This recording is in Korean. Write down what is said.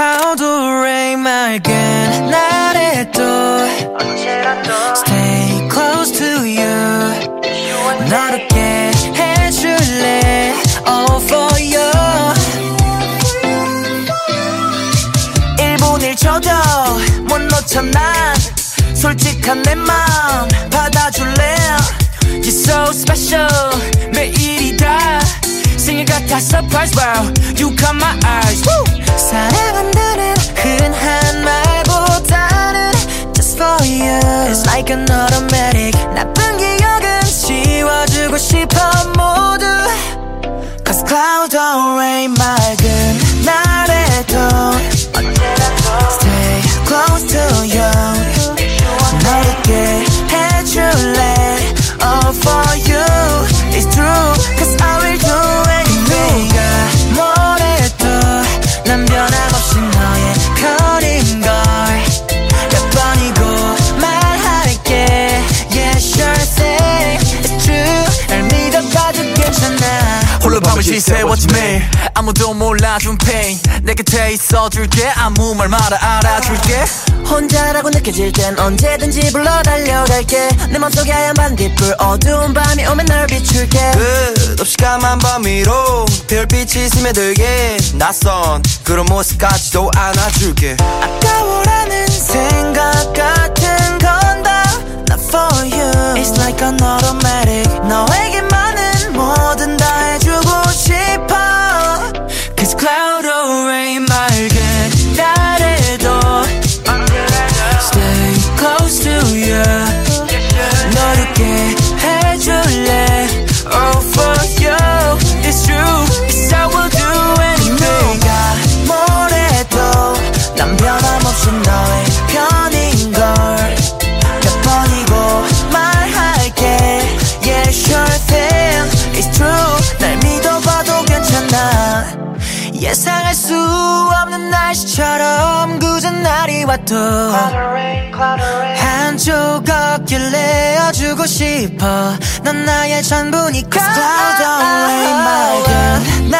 cloud or rain 맑은 날에도 Stay close to you 너롭게 해줄래 All for you 1분 1초도 못 놓쳐 난 솔직한 내 맘 받아줄래 You're so special 생일 같아 surprise wow You caught my eyes Woo! 사랑한다는 흔한 말보다는 Just for you It's like an automatic 나쁜 기억은 지워주고 싶어 모두 Cause cloud or rain 맑은 날에도 Stay close to you 홀로 밤을 지새웠지 매일 아무도 몰라준 pain. 내 곁에 있어줄게. 아무 말 말아 알아줄게. 혼자라고 느껴질 땐 언제든지 불러 달려갈게. 내 맘속에 하얀 반딧불 어두운 밤이 오면 널 비출게. 끝없이 까만 밤 위로 별빛이 스며들게. 낯선 그런 모습까지도 안아줄게. 아까워라는 생각 같은 건다 Not for you. It's like an automatic. 너에게 너롭게 해줄래? All for you. It's true. It's I will do anything. 네가 뭐래도 난 변함없이 너의 편인걸 몇 번이고 말할게. Yeah sure thing. It's true. 날 믿어봐도 괜찮아. 예상할 수 없는 날씨처럼 굳은 날이 와도 한 조각 길내어 주고 싶어. 넌 나의 전부니까. Cloud on rain 맑은 날에도